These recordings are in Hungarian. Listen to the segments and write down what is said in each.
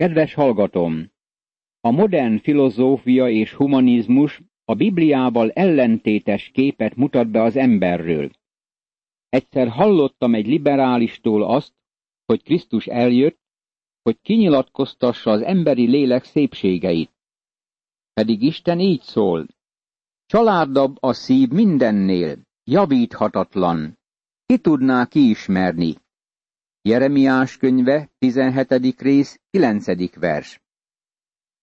Kedves hallgatom! A modern filozófia és humanizmus a Bibliával ellentétes képet mutat be az emberről. Egyszer hallottam egy liberálistól azt, hogy Krisztus eljött, hogy kinyilatkoztassa az emberi lélek szépségeit. Pedig Isten így szól. Családabb a szív mindennél, javíthatatlan. Ki tudná kiismerni? Jeremiás könyve, 17. rész, 9. vers.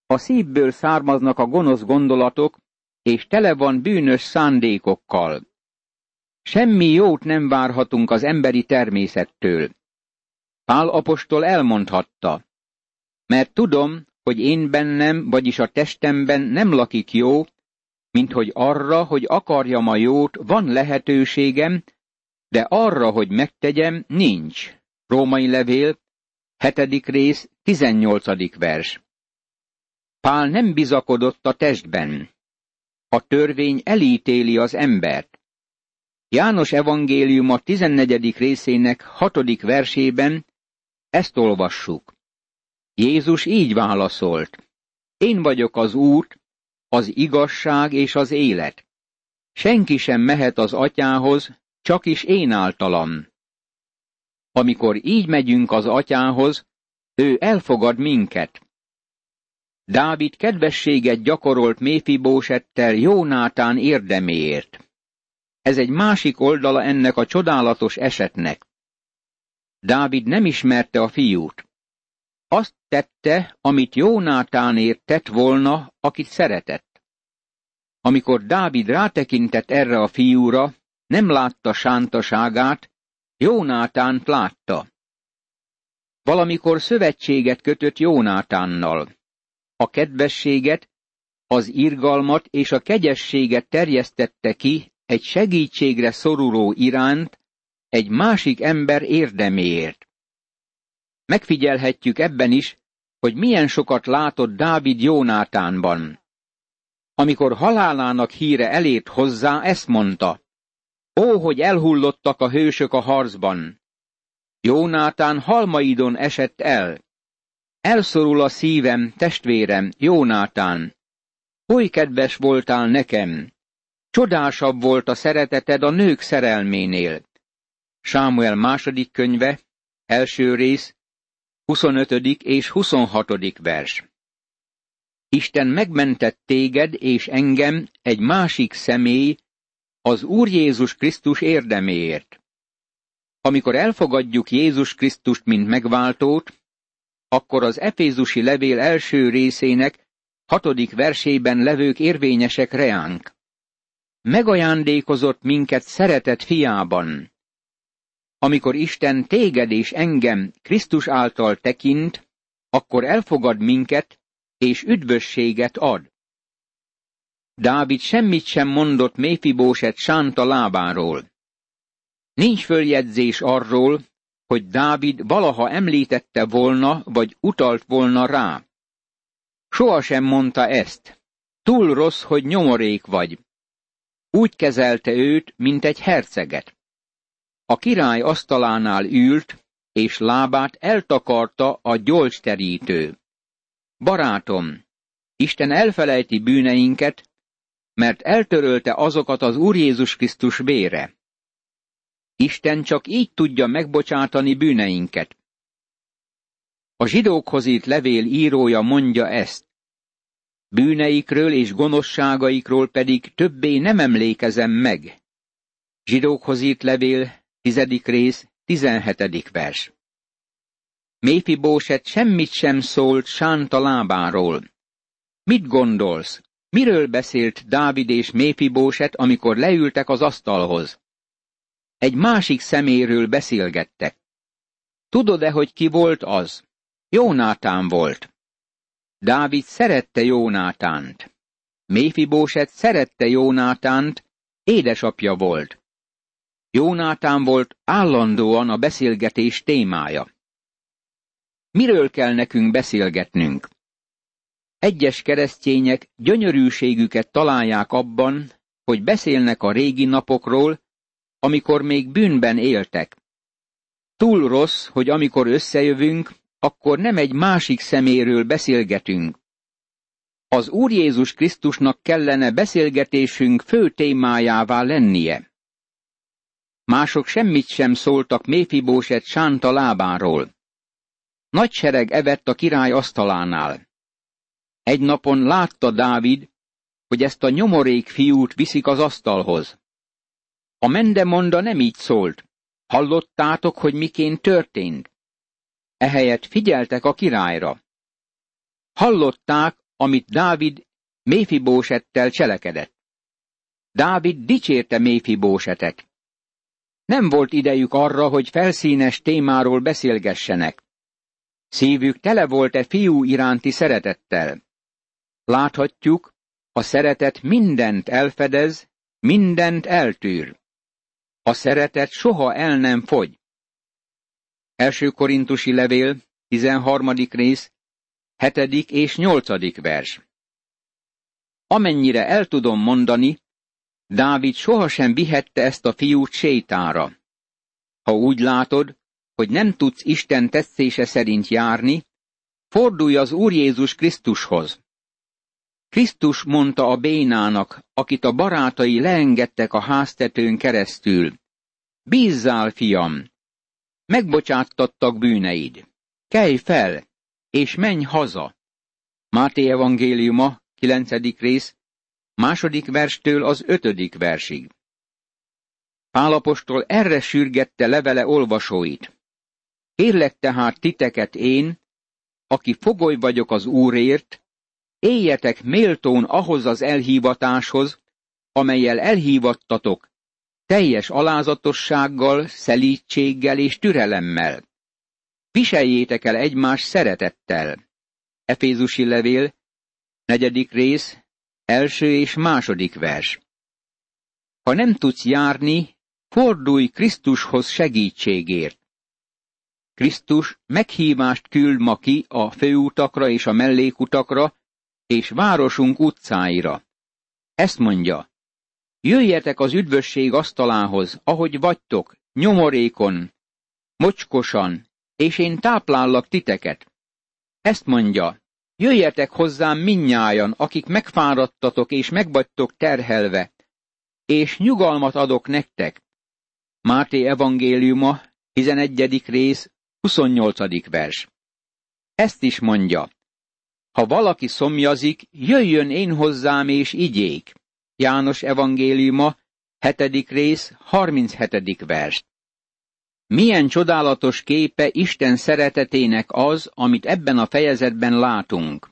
A szívből származnak a gonosz gondolatok, és tele van bűnös szándékokkal. Semmi jót nem várhatunk az emberi természettől. Pál apostol elmondhatta, mert tudom, hogy én bennem, vagyis a testemben nem lakik jó, mint hogy arra, hogy akarjam a jót, van lehetőségem, de arra, hogy megtegyem, nincs. Római levél, 7. rész, 18. vers. Pál nem bizakodott a testben. A törvény elítéli az embert. János evangélium a 14. részének 6. versében ezt olvassuk. Jézus így válaszolt. Én vagyok az út, az igazság és az élet. Senki sem mehet az atyához, csak is én általam. Amikor így megyünk az atyához, ő elfogad minket. Dávid kedvességet gyakorolt Méfibósettel Jónátán érdeméért. Ez egy másik oldala ennek a csodálatos esetnek. Dávid nem ismerte a fiút. Azt tette, amit Jónátánért tett volna, akit szeretett. Amikor Dávid rátekintett erre a fiúra, nem látta sántaságát, Jónátánt látta. Valamikor szövetséget kötött Jónátánnal. A kedvességet, az irgalmat és a kegyességet terjesztette ki egy segítségre szoruló iránt, egy másik ember érdeméért. Megfigyelhetjük ebben is, hogy milyen sokat látott Dávid Jónátánban. Amikor halálának híre elért hozzá, ezt mondta. Ó, hogy elhullottak a hősök a harcban! Jónátán halmaidon esett el. Elszorul a szívem, testvérem, Jónátán. Oly kedves voltál nekem! Csodásabb volt a szereteted a nők szerelménél. Sámuel második könyve, első rész, 25. és 26. vers. Isten megmentett téged és engem egy másik személy, az Úr Jézus Krisztus érdeméért. Amikor elfogadjuk Jézus Krisztust, mint megváltót, akkor az Efézusi levél első részének hatodik versében levők érvényesek reánk. Megajándékozott minket szeretett fiában. Amikor Isten téged és engem Krisztus által tekint, akkor elfogad minket, és üdvösséget ad. Dávid semmit sem mondott Méfibóset sánta lábáról. Nincs följegyzés arról, hogy Dávid valaha említette volna, vagy utalt volna rá. Sohasem mondta ezt. Túl rossz, hogy nyomorék vagy. Úgy kezelte őt, mint egy herceget. A király asztalánál ült, és lábát eltakarta a gyolcsterítő. Barátom, Isten elfelejti bűneinket, mert eltörölte azokat az Úr Jézus Krisztus vére. Isten csak így tudja megbocsátani bűneinket. A zsidókhoz írt levél írója mondja ezt. Bűneikről és gonoszságaikról pedig többé nem emlékezem meg. Zsidókhoz írt levél, tizedik rész, tizenhetedik vers. Méfibóset semmit sem szólt Sánta lábáról. Mit gondolsz, Miről beszélt Dávid és Méfibóset, amikor leültek az asztalhoz? Egy másik szeméről beszélgettek. Tudod-e, hogy ki volt az? Jónátán volt. Dávid szerette Jónátánt. Méfibóset szerette Jónátánt, édesapja volt. Jónátán volt állandóan a beszélgetés témája. Miről kell nekünk beszélgetnünk? Egyes keresztények gyönyörűségüket találják abban, hogy beszélnek a régi napokról, amikor még bűnben éltek. Túl rossz, hogy amikor összejövünk, akkor nem egy másik szeméről beszélgetünk. Az Úr Jézus Krisztusnak kellene beszélgetésünk fő témájává lennie. Mások semmit sem szóltak Méfibóset sánta lábáról. Nagy sereg evett a király asztalánál. Egy napon látta Dávid, hogy ezt a nyomorék fiút viszik az asztalhoz. A mendemonda nem így szólt. Hallottátok, hogy miként történt? Ehelyett figyeltek a királyra. Hallották, amit Dávid Méfibósettel cselekedett. Dávid dicsérte Méfibósetet. Nem volt idejük arra, hogy felszínes témáról beszélgessenek. Szívük tele volt-e fiú iránti szeretettel. Láthatjuk, a szeretet mindent elfedez, mindent eltűr. A szeretet soha el nem fogy. Első korintusi levél, 13. rész, 7. és 8. vers. Amennyire el tudom mondani, Dávid sohasem vihette ezt a fiút sétára. Ha úgy látod, hogy nem tudsz Isten tetszése szerint járni, fordulj az Úr Jézus Krisztushoz. Krisztus mondta a bénának, akit a barátai leengedtek a háztetőn keresztül. Bízzál, fiam! Megbocsáttattak bűneid. Kelj fel, és menj haza. Máté evangéliuma, 9. rész, második verstől az ötödik versig. Pálapostól erre sürgette levele olvasóit. Kérlek tehát titeket én, aki fogoly vagyok az Úrért, éljetek méltón ahhoz az elhívatáshoz, amelyel elhívattatok, teljes alázatossággal, szelítséggel és türelemmel. Viseljétek el egymás szeretettel. Efézusi levél, negyedik rész, első és második vers. Ha nem tudsz járni, fordulj Krisztushoz segítségért. Krisztus meghívást küld ma ki a főutakra és a mellékutakra, és városunk utcáira. Ezt mondja, jöjjetek az üdvösség asztalához, ahogy vagytok, nyomorékon, mocskosan, és én táplállak titeket. Ezt mondja, jöjjetek hozzám minnyájan, akik megfáradtatok és megvagytok terhelve, és nyugalmat adok nektek. Máté evangéliuma, 11. rész, 28. vers. Ezt is mondja, ha valaki szomjazik, jöjjön én hozzám és igyék. János evangéliuma, 7. rész, 37. vers. Milyen csodálatos képe Isten szeretetének az, amit ebben a fejezetben látunk.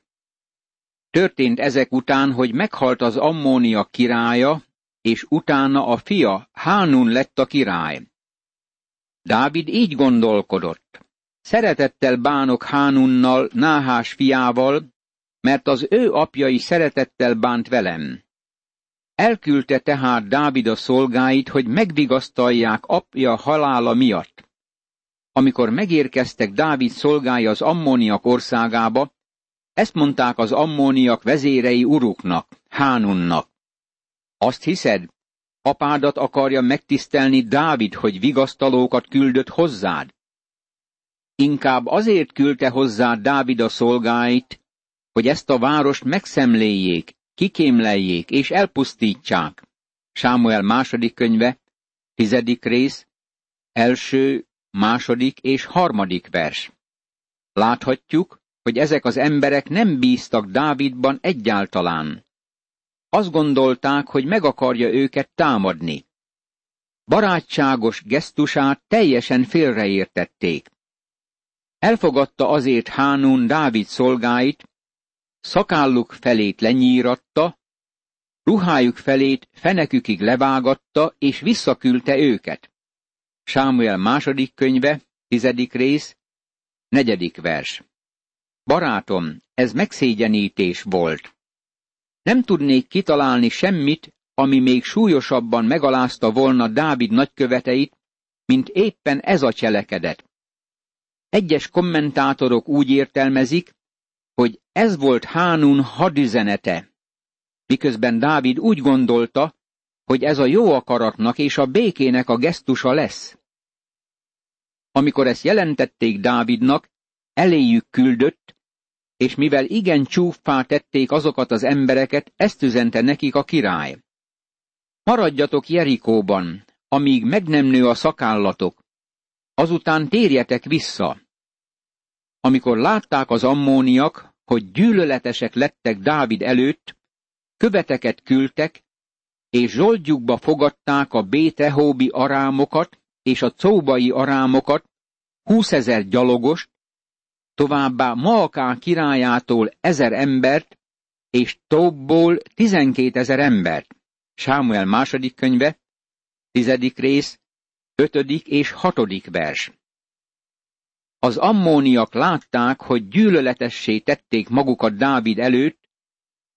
Történt ezek után, hogy meghalt az Ammónia királya, és utána a fia Hánun lett a király. Dávid így gondolkodott. Szeretettel bánok Hánunnal, Náhás fiával, mert az ő apja is szeretettel bánt velem. Elküldte tehát Dávid a szolgáit, hogy megvigasztalják apja halála miatt. Amikor megérkeztek Dávid szolgái az ammóniak országába, ezt mondták az ammóniak vezérei uruknak, Hánunnak. Azt hiszed, apádat akarja megtisztelni Dávid, hogy vigasztalókat küldött hozzád? Inkább azért küldte hozzá Dávid a szolgáit, hogy ezt a várost megszemléljék, kikémleljék és elpusztítsák. Sámuel második könyve, tizedik rész, első, második és harmadik vers. Láthatjuk, hogy ezek az emberek nem bíztak Dávidban egyáltalán. Azt gondolták, hogy meg akarja őket támadni. Barátságos gesztusát teljesen félreértették. Elfogadta azért Hánun Dávid szolgáit, szakálluk felét lenyíratta, ruhájuk felét fenekükig levágatta, és visszaküldte őket. Sámuel második könyve, tizedik rész, negyedik vers. Barátom, ez megszégyenítés volt. Nem tudnék kitalálni semmit, ami még súlyosabban megalázta volna Dávid nagyköveteit, mint éppen ez a cselekedet. Egyes kommentátorok úgy értelmezik, hogy ez volt Hánun hadüzenete, miközben Dávid úgy gondolta, hogy ez a jó akaratnak és a békének a gesztusa lesz. Amikor ezt jelentették Dávidnak, eléjük küldött, és mivel igen csúffá tették azokat az embereket, ezt üzente nekik a király. Maradjatok Jerikóban, amíg meg nem nő a szakállatok, azután térjetek vissza. Amikor látták az ammóniak, hogy gyűlöletesek lettek Dávid előtt, követeket küldtek, és zsoldjukba fogadták a Bétehóbi arámokat és a Cóbai arámokat, húszezer gyalogost, továbbá Maaká királyától ezer embert, és Tóbból tizenkétezer embert. Sámuel második könyve, tizedik rész, ötödik és hatodik vers. Az ammóniak látták, hogy gyűlöletessé tették magukat Dávid előtt,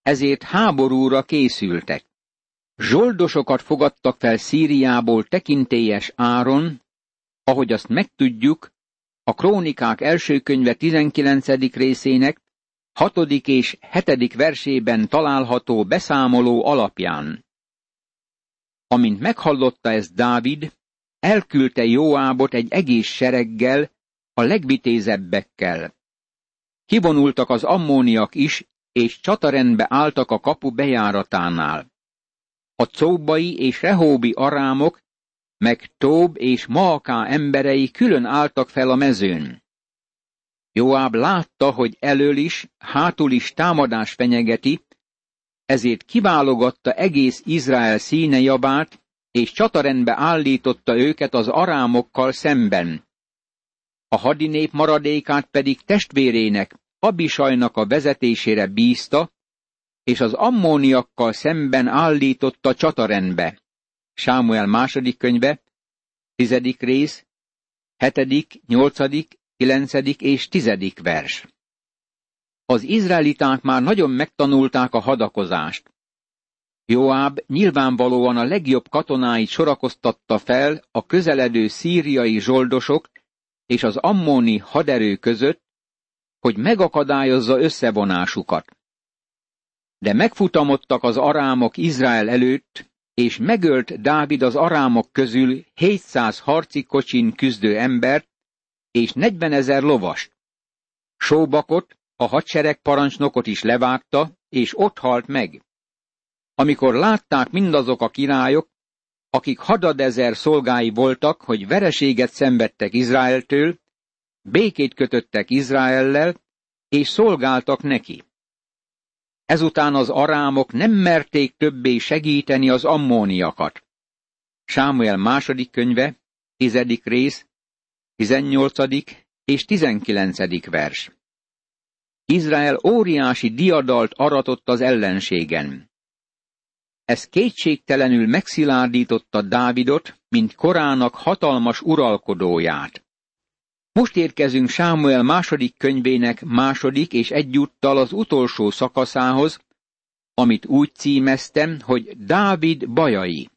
ezért háborúra készültek. Zsoldosokat fogadtak fel Szíriából tekintélyes áron, ahogy azt megtudjuk, a Krónikák első könyve 19. részének 6. és 7. versében található beszámoló alapján. Amint meghallotta ezt Dávid, elküldte Jóábot egy egész sereggel, a legvitézebbekkel. Kivonultak az ammóniak is, és csatarendbe álltak a kapu bejáratánál. A cóbai és rehóbi arámok, meg Tób és Maaká emberei külön álltak fel a mezőn. Joáb látta, hogy elől is, hátul is támadás fenyegeti, ezért kiválogatta egész Izrael színe javát, és csatarendbe állította őket az arámokkal szemben. A hadinép maradékát pedig testvérének, Abisajnak a vezetésére bízta, és az ammóniakkal szemben állította csatarendbe. Sámuel második könyve, tizedik rész, hetedik, nyolcadik, kilencedik és tizedik vers. Az izraeliták már nagyon megtanulták a hadakozást. Joáb nyilvánvalóan a legjobb katonáit sorakoztatta fel a közeledő szíriai zsoldosok és az ammóni haderő között, hogy megakadályozza összevonásukat. De megfutamodtak az arámok Izrael előtt, és megölt Dávid az arámok közül 700 harci kocsin küzdő embert és 40 ezer lovast. Sóbakot, a hadsereg parancsnokot is levágta, és ott halt meg. Amikor látták mindazok a királyok, akik hadadezer szolgái voltak, hogy vereséget szenvedtek Izraeltől, békét kötöttek Izraellel, és szolgáltak neki. Ezután az arámok nem merték többé segíteni az ammóniakat. Sámuel második könyve, tizedik rész, tizennyolcadik és tizenkilencedik vers. Izrael óriási diadalt aratott az ellenségen. Ez kétségtelenül megszilárdította Dávidot, mint korának hatalmas uralkodóját. Most érkezünk Sámuel második könyvének második és egyúttal az utolsó szakaszához, amit úgy címeztem, hogy Dávid bajai.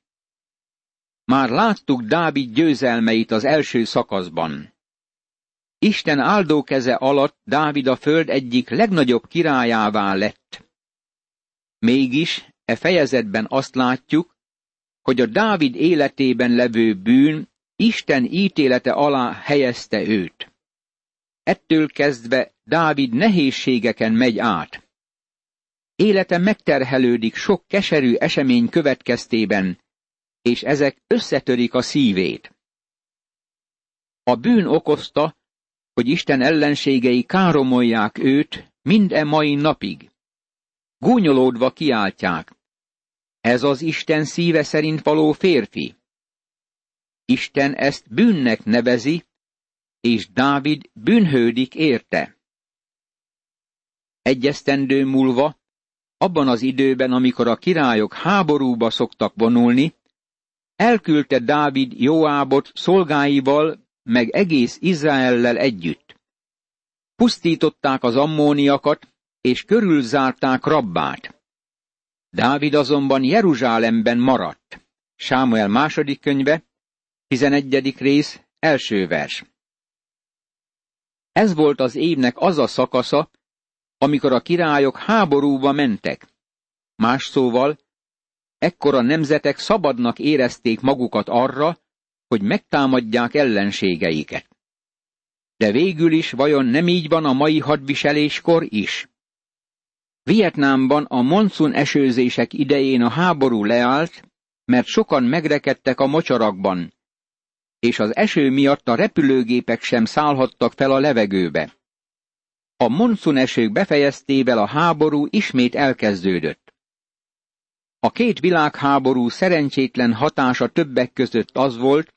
Már láttuk Dávid győzelmeit az első szakaszban. Isten áldó keze alatt Dávid a föld egyik legnagyobb királyává lett. Mégis e fejezetben azt látjuk, hogy a Dávid életében levő bűn Isten ítélete alá helyezte őt. Ettől kezdve Dávid nehézségeken megy át. Élete megterhelődik sok keserű esemény következtében, és ezek összetörik a szívét. A bűn okozta, hogy Isten ellenségei káromolják őt mind-e mai napig. Gúnyolódva kiáltják. Ez az Isten szíve szerint való férfi. Isten ezt bűnnek nevezi, és Dávid bűnhődik érte. Egyesztendő múlva, abban az időben, amikor a királyok háborúba szoktak vonulni, elküldte Dávid Joábot szolgáival, meg egész Izraellel együtt. Pusztították az ammóniakat, és körülzárták Rabbát. Dávid azonban Jeruzsálemben maradt. Sámuel második könyve, 11. rész, első vers. Ez volt az évnek az a szakasza, amikor a királyok háborúba mentek. Más szóval, ekkor a nemzetek szabadnak érezték magukat arra, hogy megtámadják ellenségeiket. De végül is vajon nem így van a mai hadviseléskor is? Vietnámban a monszun esőzések idején a háború leállt, mert sokan megrekedtek a mocsarakban, és az eső miatt a repülőgépek sem szállhattak fel a levegőbe. A monszun esők befejeztével a háború ismét elkezdődött. A két világháború szerencsétlen hatása többek között az volt,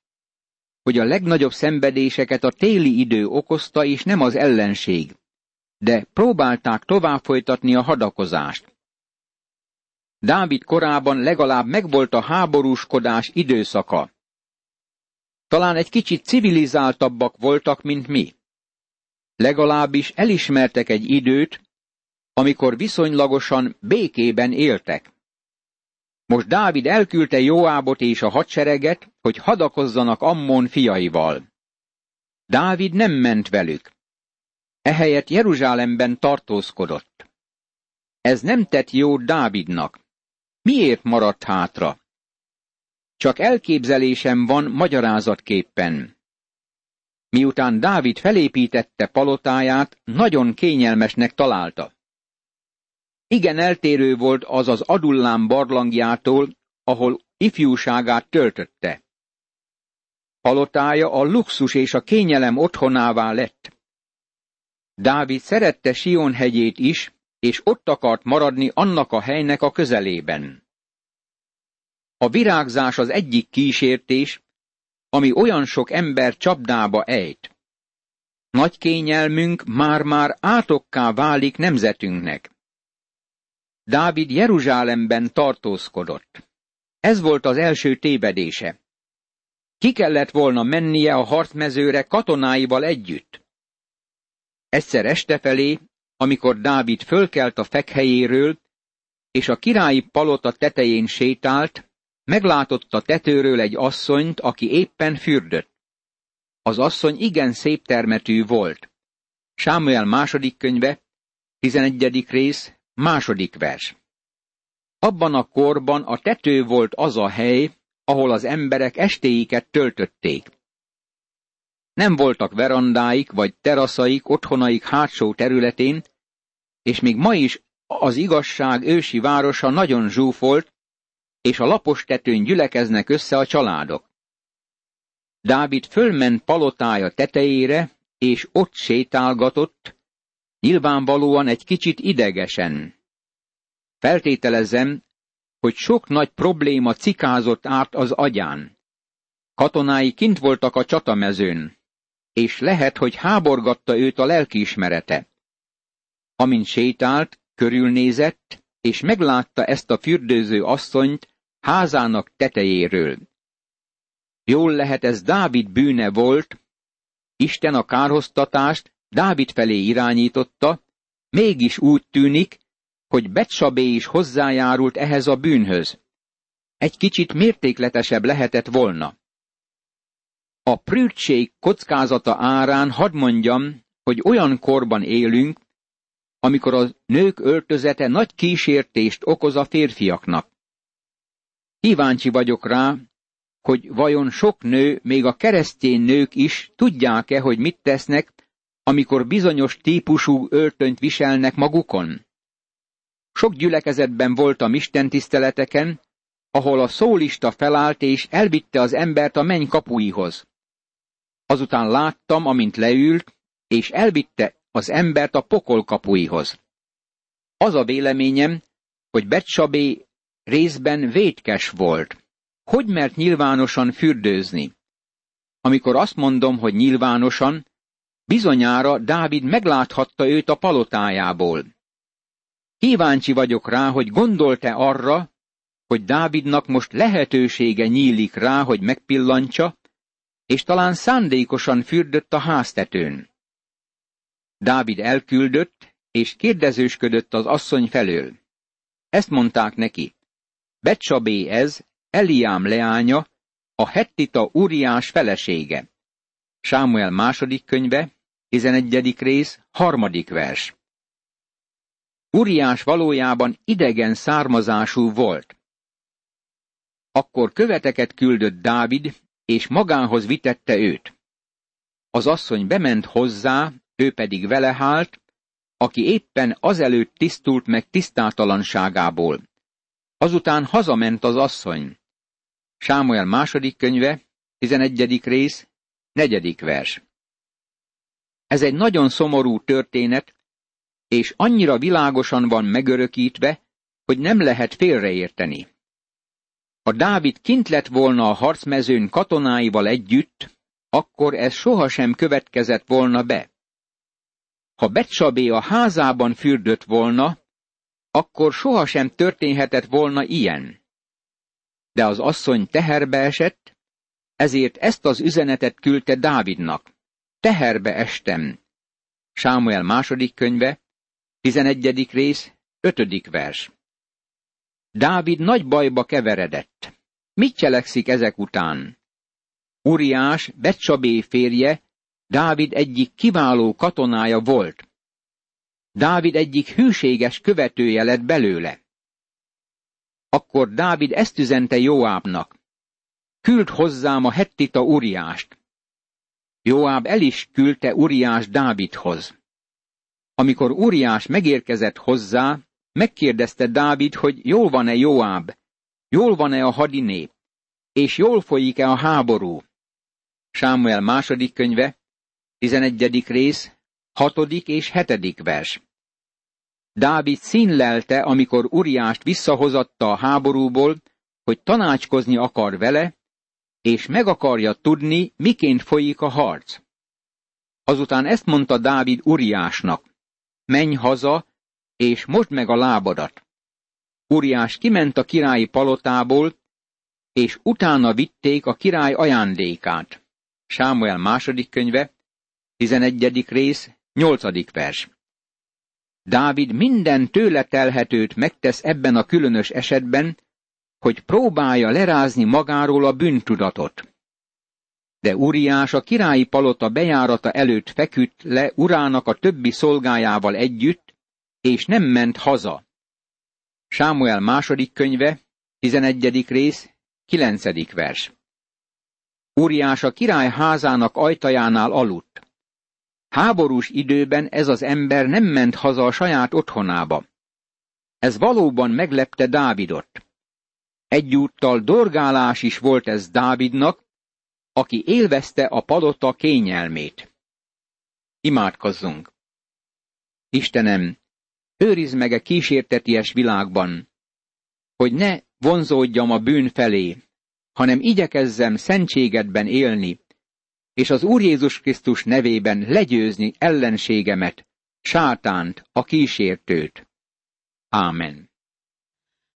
hogy a legnagyobb szenvedéseket a téli idő okozta, és nem az ellenség, de próbálták tovább folytatni a hadakozást. Dávid korában legalább megvolt a háborúskodás időszaka. Talán egy kicsit civilizáltabbak voltak, mint mi. Legalábbis elismertek egy időt, amikor viszonylagosan békében éltek. Most Dávid elküldte Joábot és a hadsereget, hogy hadakozzanak Ammon fiaival. Dávid nem ment velük. Ehelyett Jeruzsálemben tartózkodott. Ez nem tett jó Dávidnak. Miért maradt hátra? Csak elképzelésem van magyarázatképpen. Miután Dávid felépítette palotáját, nagyon kényelmesnek találta. Igen eltérő volt az az Adullám barlangjától, ahol ifjúságát töltötte. Palotája a luxus és a kényelem otthonává lett. Dávid szerette Sion hegyét is, és ott akart maradni annak a helynek a közelében. A virágzás az egyik kísértés, ami olyan sok ember csapdába ejt. Nagy kényelmünk már-már átokká válik nemzetünknek. Dávid Jeruzsálemben tartózkodott. Ez volt az első tévedése. Ki kellett volna mennie a harcmezőre katonáival együtt. Egyszer este felé, amikor Dávid fölkelt a fekhelyéről, és a királyi palota tetején sétált, meglátott a tetőről egy asszonyt, aki éppen fürdött. Az asszony igen szép termetű volt. Sámuel második könyve, 11. rész, második vers. Abban a korban a tető volt az a hely, ahol az emberek estéiket töltötték. Nem voltak verandáik vagy teraszaik otthonaik hátsó területén, és még ma is az igazság ősi városa nagyon zsúfolt, és a lapos tetőn gyülekeznek össze a családok. Dávid fölment palotája tetejére, és ott sétálgatott, nyilvánvalóan egy kicsit idegesen. Feltételezem, hogy sok nagy probléma cikázott át az agyán. Katonái kint voltak a csatamezőn, és lehet, hogy háborgatta őt a lelkiismerete. Amint sétált, körülnézett, és meglátta ezt a fürdőző asszonyt házának tetejéről. Jól lehet ez Dávid bűne volt, Isten a kárhoztatást Dávid felé irányította, mégis úgy tűnik, hogy Betsabé is hozzájárult ehhez a bűnhöz. Egy kicsit mértékletesebb lehetett volna. A prűtség kockázata árán hadd mondjam, hogy olyan korban élünk, amikor a nők öltözete nagy kísértést okoz a férfiaknak. Kíváncsi vagyok rá, hogy vajon sok nő, még a keresztény nők is tudják-e, hogy mit tesznek, amikor bizonyos típusú öltönyt viselnek magukon. Sok gyülekezetben voltam istentiszteleteken, ahol a szólista felállt és elvitte az embert a menny kapuihoz. Azután láttam, amint leült, és elvitte az embert a pokol kapuihoz. Az a véleményem, hogy Betsabé részben vétkes volt. Hogy mert nyilvánosan fürdőzni? Amikor azt mondom, hogy nyilvánosan, bizonyára Dávid megláthatta őt a palotájából. Kíváncsi vagyok rá, hogy gondolt-e arra, hogy Dávidnak most lehetősége nyílik rá, hogy megpillantsa, és talán szándékosan fürdött a háztetőn. Dávid elküldött, és kérdezősködött az asszony felől. Ezt mondták neki. Becsabé ez, Eliám leánya, a hettita Uriás felesége. Sámuel második könyve, 11. rész, harmadik vers. Uriás valójában idegen származású volt. Akkor követeket küldött Dávid, és magához vitette őt. az asszony bement hozzá, ő pedig vele hált, aki éppen azelőtt tisztult meg tisztátalanságából. Azután hazament az asszony. Sámuel második könyve, 11. rész, negyedik vers. Ez egy nagyon szomorú történet, és annyira világosan van megörökítve, hogy nem lehet félreérteni. Ha Dávid kint lett volna a harcmezőn katonáival együtt, akkor ez sohasem következett volna be. Ha Betsabé a házában fürdött volna, akkor sohasem történhetett volna ilyen. De az asszony teherbe esett, ezért ezt az üzenetet küldte Dávidnak. Teherbe estem. Sámuel második könyve, 11. rész, 5. vers. Dávid nagy bajba keveredett. Mit cselekszik ezek után? Uriás, Becsabé férje, Dávid egyik kiváló katonája volt. Dávid egyik hűséges követője lett belőle. Akkor Dávid ezt üzente Joábnak. Küld hozzám a hettita Uriást. Joáb el is küldte Uriás Dávidhoz. Amikor Uriás megérkezett hozzá, megkérdezte Dávid, hogy jól van-e Joáb, jól van-e a hadinép, és jól folyik-e a háború. Sámuel második könyve, 11. rész, 6. és 7. vers. Dávid színlelte, amikor Uriást visszahozatta a háborúból, hogy tanácskozni akar vele, és meg akarja tudni, miként folyik a harc. Azután ezt mondta Dávid Uriásnak, menj haza, és most meg a lábadat. Uriás kiment a királyi palotából, és utána vitték a király ajándékát. Sámuel második könyve, 11. rész, 8. vers. Dávid minden tőle telhetőt megtesz ebben a különös esetben, hogy próbálja lerázni magáról a bűntudatot. De Uriás a királyi palota bejárata előtt feküdt le urának a többi szolgájával együtt, és nem ment haza. Sámuel második könyve, 11. rész, 9. vers. Uriás a király házának ajtajánál aludt. Háborús időben ez az ember nem ment haza a saját otthonába. Ez valóban meglepte Dávidot. Egyúttal dorgálás is volt ez Dávidnak, aki élvezte a palota kényelmét. Imádkozzunk! Istenem, őrizd meg a kísérteties világban, hogy ne vonzódjam a bűn felé, hanem igyekezzem szentségedben élni, és az Úr Jézus Krisztus nevében legyőzni ellenségemet, sátánt, a kísértőt. Ámen.